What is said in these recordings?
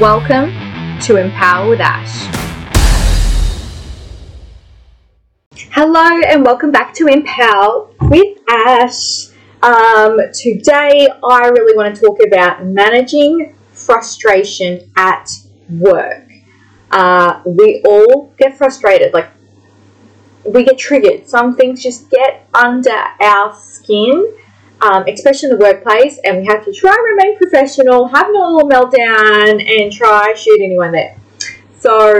Welcome to Empower with Ash. Hello, and welcome back to Empower with Ash. Um, today, I really want to talk about managing frustration at work. Uh, we all get frustrated, like we get triggered. Some things just get under our skin, um, especially in the workplace, and we have to try and remain professional, have a little meltdown, and try shoot anyone there. So,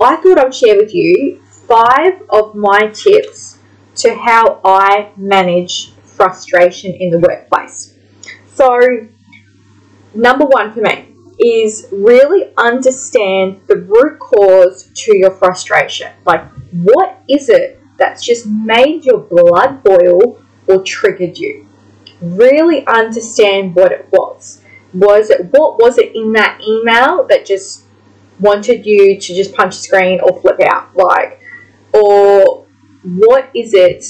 I thought I would share with you five of my tips to how I manage frustration in the workplace. So, number one for me is really understand the root cause to your frustration. Like, what is it that's just made your blood boil or triggered you? Really understand what it was. Was it what was it in that email that just wanted you to just punch the screen or flip out? Like, or what is it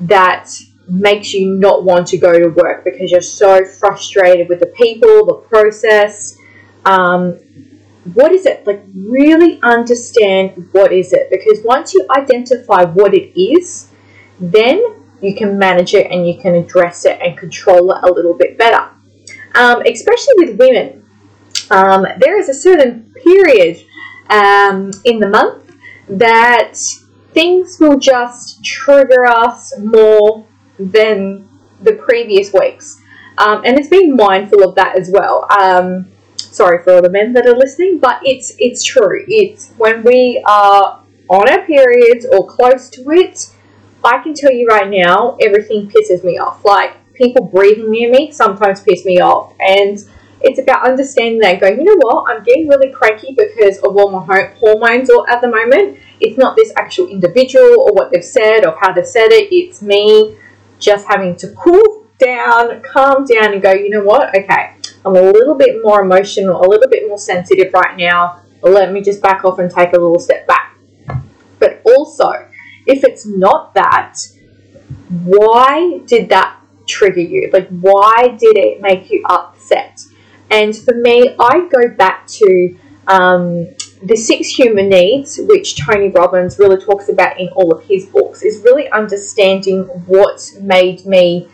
that makes you not want to go to work because you're so frustrated with the people, the process. Um, what is it? Like, really understand what is it because once you identify what it is, then you can manage it and you can address it and control it a little bit better. Um, especially with women, um, there is a certain period um, in the month that things will just trigger us more than the previous weeks. Um, and it's being mindful of that as well. Um, sorry for all the men that are listening, but it's it's true. It's when we are on our periods or close to it. I can tell you right now, everything pisses me off. Like people breathing near me sometimes piss me off, and it's about understanding that. Going, you know what? I'm getting really cranky because of all my hormones or at the moment. It's not this actual individual or what they've said or how they've said it. It's me just having to cool down, calm down, and go, you know what? Okay, I'm a little bit more emotional, a little bit more sensitive right now. Let me just back off and take a little step back. But also, if it's not that, why did that trigger you? Like, why did it make you upset? And for me, I go back to um, the six human needs, which Tony Robbins really talks about in all of his books, is really understanding what made me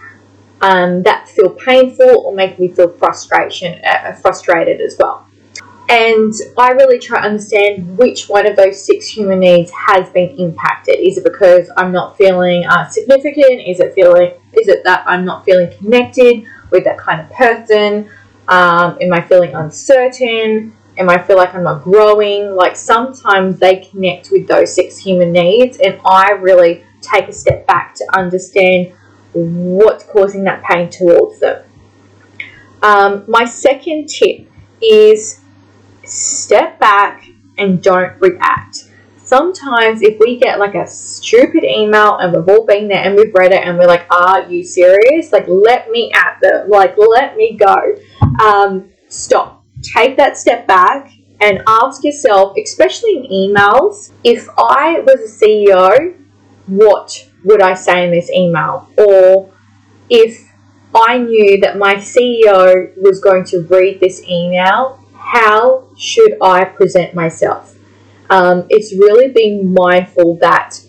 um, that feel painful or make me feel frustration, uh, frustrated as well. And I really try to understand which one of those six human needs has been impacted. Is it because I'm not feeling uh, significant? Is it feeling? Is it that I'm not feeling connected with that kind of person? Um, am I feeling uncertain? Am I feel like I'm not growing? Like sometimes they connect with those six human needs, and I really take a step back to understand what's causing that pain towards them. Um, my second tip is step back and don't react. Sometimes, if we get like a stupid email and we've all been there and we've read it and we're like, Are you serious? Like, let me at them, like, let me go. Um, stop. Take that step back and ask yourself, especially in emails, if I was a CEO, what would I say in this email? Or if I knew that my CEO was going to read this email, how should I present myself? Um, it's really being mindful that,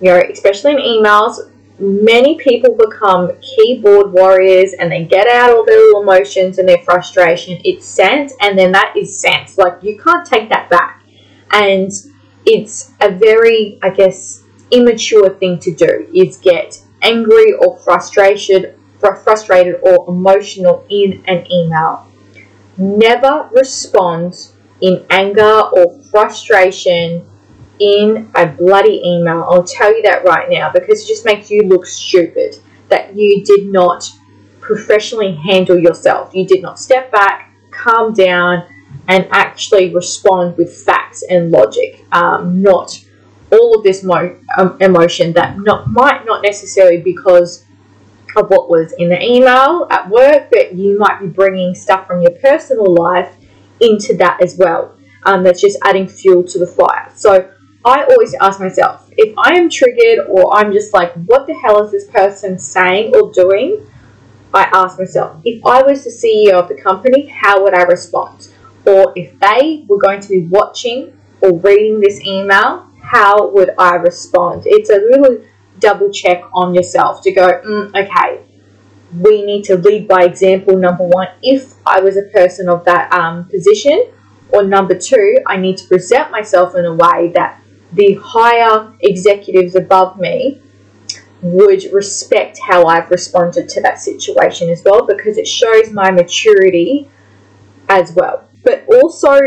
you know, especially in emails, many people become keyboard warriors and they get out all their emotions and their frustration. It's sent and then that is sent. Like you can't take that back. And it's a very, I guess, immature thing to do is get angry or frustrated, frustrated or emotional in an email. Never respond in anger or frustration in a bloody email. I'll tell you that right now because it just makes you look stupid that you did not professionally handle yourself. You did not step back, calm down, and actually respond with facts and logic, um, not all of this mo- um, emotion that not might not necessarily because of what was in the email at work, but you might be bringing stuff from your personal life into that as well. Um, that's just adding fuel to the fire. So I always ask myself if I am triggered or I'm just like, what the hell is this person saying or doing? I ask myself, if I was the CEO of the company, how would I respond? or if they were going to be watching or reading this email, how would I respond? It's a really double check on yourself to go, mm, okay, we need to lead by example, number one, if I was a person of that um, position, or number two, I need to present myself in a way that the higher executives above me would respect how I've responded to that situation as well because it shows my maturity as well. But also,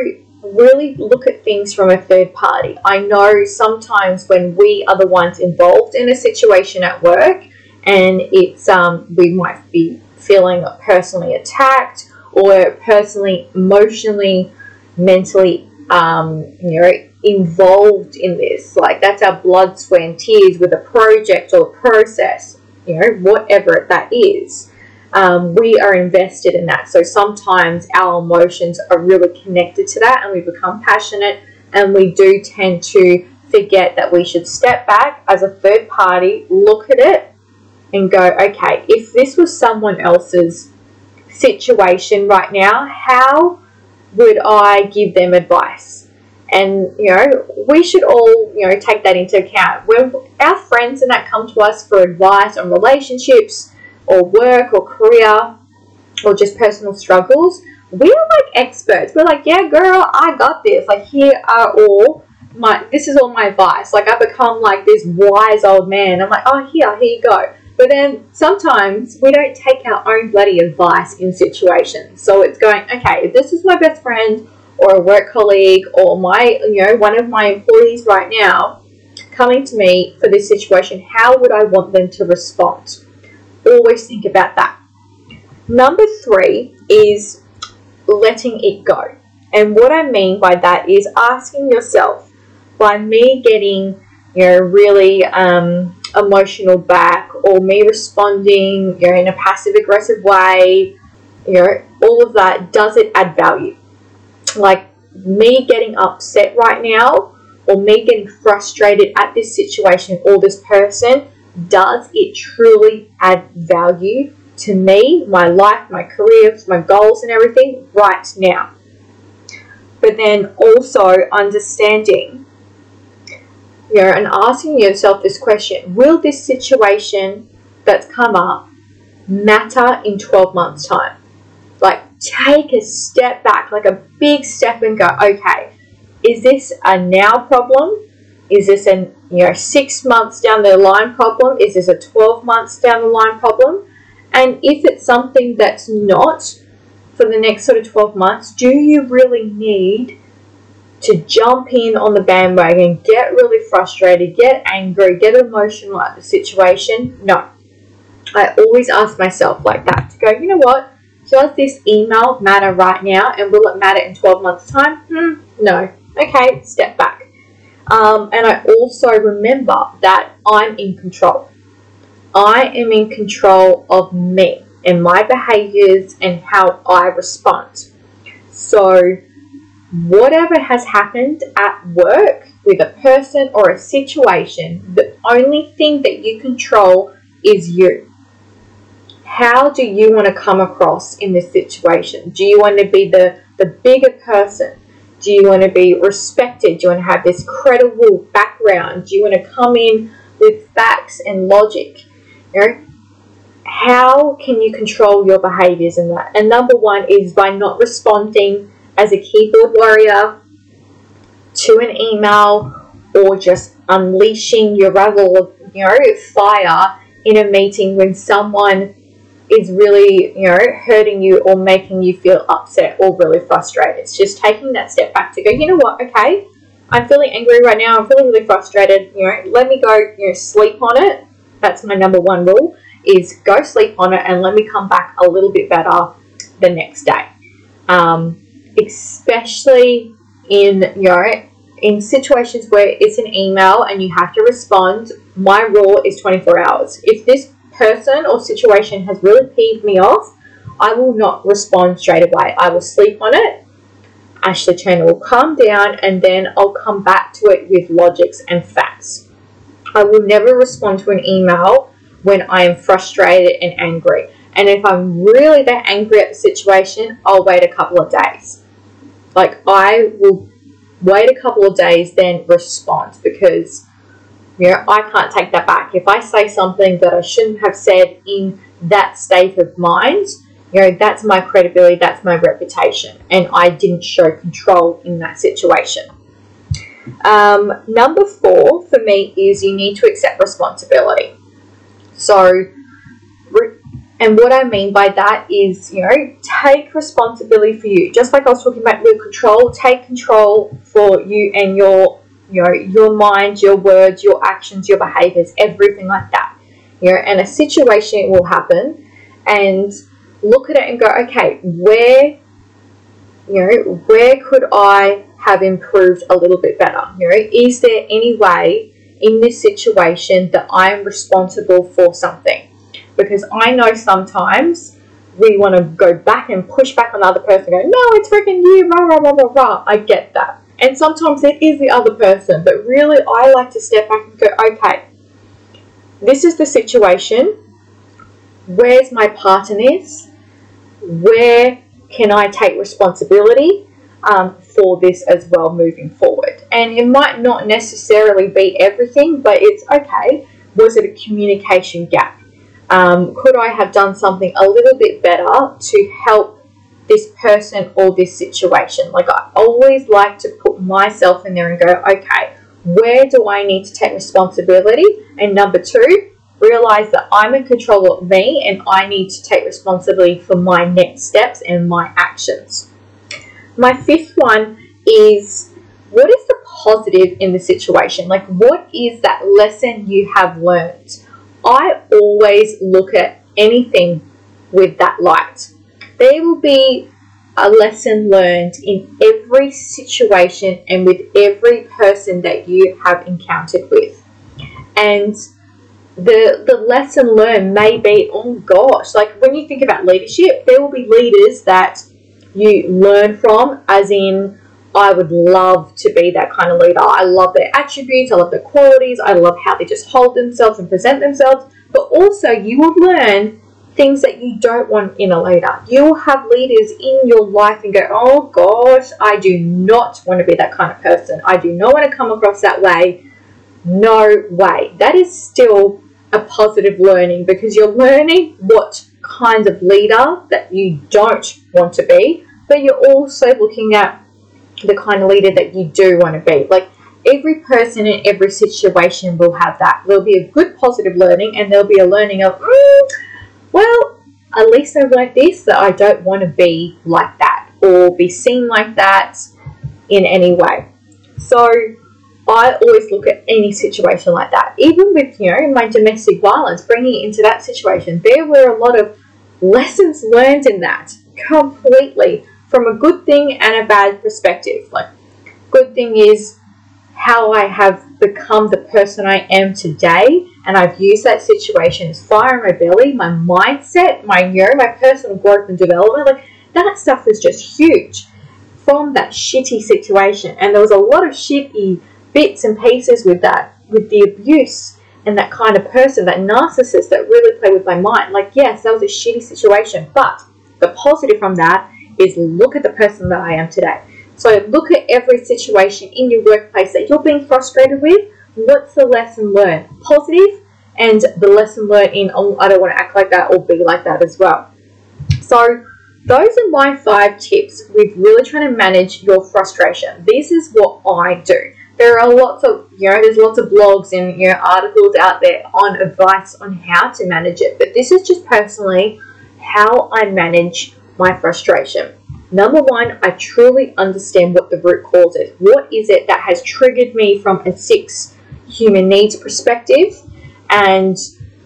really look at things from a third party. I know sometimes when we are the ones involved in a situation at work and it's um, we might be feeling personally attacked or personally emotionally mentally um, you know involved in this like that's our blood sweat and tears with a project or process you know whatever that is um, we are invested in that so sometimes our emotions are really connected to that and we become passionate and we do tend to forget that we should step back as a third party look at it and go, okay, if this was someone else's situation right now, how would I give them advice? And you know, we should all you know take that into account. When our friends and that come to us for advice on relationships or work or career or just personal struggles, we are like experts. We're like, yeah, girl, I got this. Like, here are all my. This is all my advice. Like, I become like this wise old man. I'm like, oh, here, here you go but then sometimes we don't take our own bloody advice in situations. So it's going, okay, if this is my best friend or a work colleague or my, you know, one of my employees right now coming to me for this situation, how would I want them to respond? Always think about that. Number three is letting it go. And what I mean by that is asking yourself, by me getting, you know, really um, emotional back or me responding you know, in a passive aggressive way, you know, all of that, does it add value? Like me getting upset right now or me getting frustrated at this situation or this person, does it truly add value to me, my life, my career, my goals, and everything right now? But then also understanding you know, and asking yourself this question Will this situation that's come up matter in 12 months' time? Like, take a step back, like a big step, and go, okay, is this a now problem? Is this a you know six months down the line problem? Is this a 12 months down the line problem? And if it's something that's not for the next sort of 12 months, do you really need to jump in on the bandwagon, get really frustrated, get angry, get emotional at the situation. No. I always ask myself like that to go, you know what? Does this email matter right now and will it matter in 12 months' time? Hmm, no. Okay, step back. Um, and I also remember that I'm in control. I am in control of me and my behaviors and how I respond. So, whatever has happened at work with a person or a situation, the only thing that you control is you. How do you want to come across in this situation? Do you want to be the, the bigger person? Do you want to be respected? Do you want to have this credible background? Do you want to come in with facts and logic? You know, how can you control your behaviors in that? And number one is by not responding as a keyboard warrior to an email or just unleashing your level of you know fire in a meeting when someone is really you know hurting you or making you feel upset or really frustrated. It's just taking that step back to go you know what? Okay i'm feeling angry right now. I'm feeling really frustrated. You know let me go you know sleep on it. That's my number one rule is go sleep on it and let me come back a little bit better the next day. Um, especially in you know in situations where it's an email and you have to respond my rule is 24 hours. If this person or situation has really peeved me off i will not respond straight away. I will sleep on it. Ashley turner will calm down and then i'll come back to it with logics and facts. I will never respond to an email when i am frustrated and angry. And if i'm really that angry at the situation i'll wait a couple of days. Like I will wait a couple of days, then respond because you know I can't take that back. If I say something that I shouldn't have said in that state of mind, you know that's my credibility, that's my reputation, and I didn't show control in that situation. Um, number four for me is you need to accept responsibility. So and what I mean by that is, you know, take responsibility for you. Just like I was talking about your control, take control for you and your, you know, your mind, your words, your actions, your behaviors, everything like that. You know, and a situation will happen and look at it and go, okay, where, you know, where could I have improved a little bit better? You know, is there any way in this situation that I'm responsible for something? because I know sometimes we want to go back and push back on the other person go, no, it's freaking you, rah, rah, rah, rah, rah. I get that. And sometimes it is the other person, but really I like to step back and go, okay, this is the situation. Where's my part in this? Where can I take responsibility um, for this as well moving forward? And it might not necessarily be everything, but it's okay. Was it a communication gap? Um, could I have done something a little bit better to help this person or this situation? Like, I always like to put myself in there and go, okay, where do I need to take responsibility? And number two, realize that I'm in control of me and I need to take responsibility for my next steps and my actions. My fifth one is what is the positive in the situation? Like, what is that lesson you have learned? I always look at anything with that light. There will be a lesson learned in every situation and with every person that you have encountered with. And the the lesson learned may be, oh gosh, like when you think about leadership, there will be leaders that you learn from, as in I would love to be that kind of leader. I love their attributes, I love their qualities, I love how they just hold themselves and present themselves. But also, you will learn things that you don't want in a leader. You will have leaders in your life and go, oh gosh, I do not want to be that kind of person. I do not want to come across that way. No way. That is still a positive learning because you're learning what kinds of leader that you don't want to be, but you're also looking at the kind of leader that you do want to be. Like every person in every situation will have that. There'll be a good positive learning, and there'll be a learning of, mm, well, at least I've learned this that I don't want to be like that or be seen like that in any way. So I always look at any situation like that. Even with, you know, my domestic violence, bringing it into that situation, there were a lot of lessons learned in that completely from a good thing and a bad perspective. Like, good thing is how I have become the person I am today, and I've used that situation as fire in my belly, my mindset, my know, my personal growth and development. Like that stuff was just huge from that shitty situation, and there was a lot of shitty bits and pieces with that, with the abuse and that kind of person, that narcissist that really played with my mind. Like, yes, that was a shitty situation, but the positive from that is look at the person that I am today. So look at every situation in your workplace that you're being frustrated with. What's the lesson learned? Positive, and the lesson learned in, oh, I don't want to act like that or be like that as well. So those are my five tips with really trying to manage your frustration. This is what I do. There are lots of, you know, there's lots of blogs and, you know, articles out there on advice on how to manage it. But this is just personally how I manage my frustration. Number one, I truly understand what the root cause is. What is it that has triggered me from a six human needs perspective? And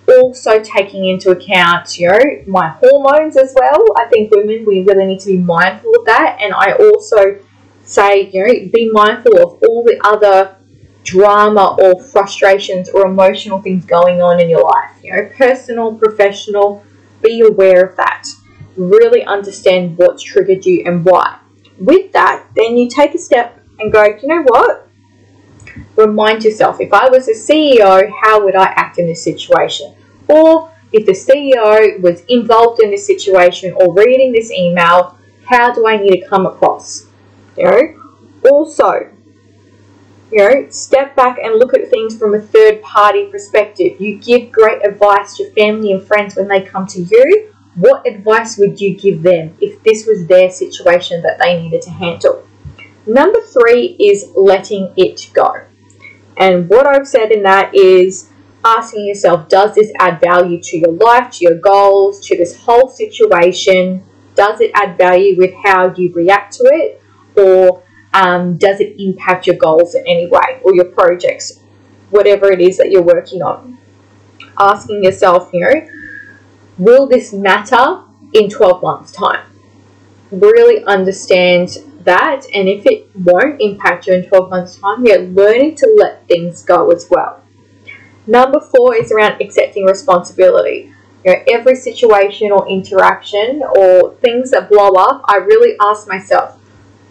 also taking into account, you know, my hormones as well. I think women, we really need to be mindful of that. And I also say, you know, be mindful of all the other drama or frustrations or emotional things going on in your life. You know, personal, professional, be aware of that really understand what's triggered you and why. With that, then you take a step and go, you know what? Remind yourself if I was a CEO, how would I act in this situation? Or if the CEO was involved in this situation or reading this email, how do I need to come across? You know, also, you know, step back and look at things from a third party perspective. You give great advice to family and friends when they come to you. What advice would you give them if this was their situation that they needed to handle? Number three is letting it go. And what I've said in that is asking yourself, does this add value to your life, to your goals, to this whole situation? Does it add value with how you react to it? Or um, does it impact your goals in any way or your projects, whatever it is that you're working on? Asking yourself, you know, will this matter in 12 months' time? Really understand that, and if it won't impact you in 12 months' time, you're learning to let things go as well. Number four is around accepting responsibility. You know, every situation or interaction or things that blow up, I really ask myself,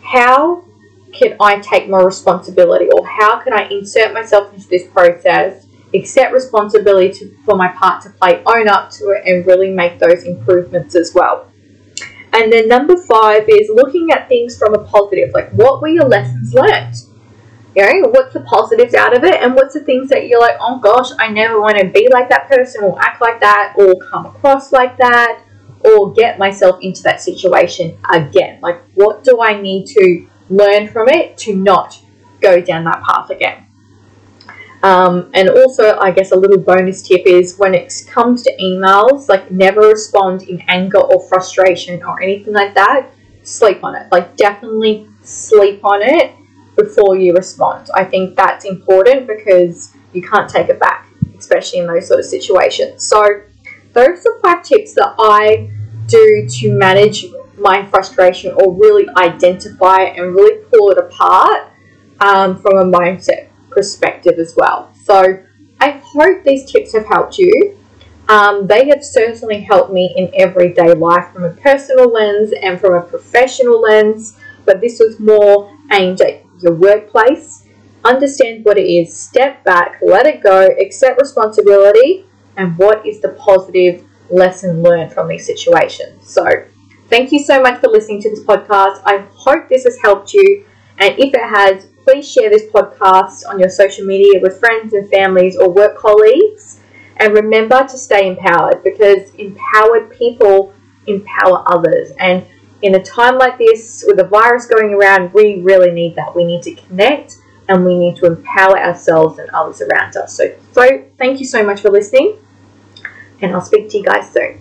how can I take more responsibility or how can I insert myself into this process, accept responsibility to, for my part to play, own up to it, and really make those improvements as well. And then number five is looking at things from a positive, like what were your lessons learned? You know, what's the positives out of it, and what's the things that you're like, oh gosh, I never want to be like that person, or act like that, or come across like that, or get myself into that situation again. Like, what do I need to learn from it to not go down that path again? Um, and also, I guess a little bonus tip is when it comes to emails, like never respond in anger or frustration or anything like that. Sleep on it. Like, definitely sleep on it before you respond. I think that's important because you can't take it back, especially in those sort of situations. So, those are five tips that I do to manage my frustration or really identify and really pull it apart um, from a mindset perspective as well. So I hope these tips have helped you. Um, they have certainly helped me in everyday life from a personal lens and from a professional lens, but this was more aimed at your workplace. Understand what it is, step back, let it go, accept responsibility, and what is the positive lesson learned from these situations. So, thank you so much for listening to this podcast. I hope this has helped you, and if it has, please share this podcast on your social media with friends and families or work colleagues. And remember to stay empowered because empowered people empower others. And in a time like this, with the virus going around, we really need that. We need to connect and we need to empower ourselves and others around us. So, so thank you so much for listening, and I'll speak to you guys soon.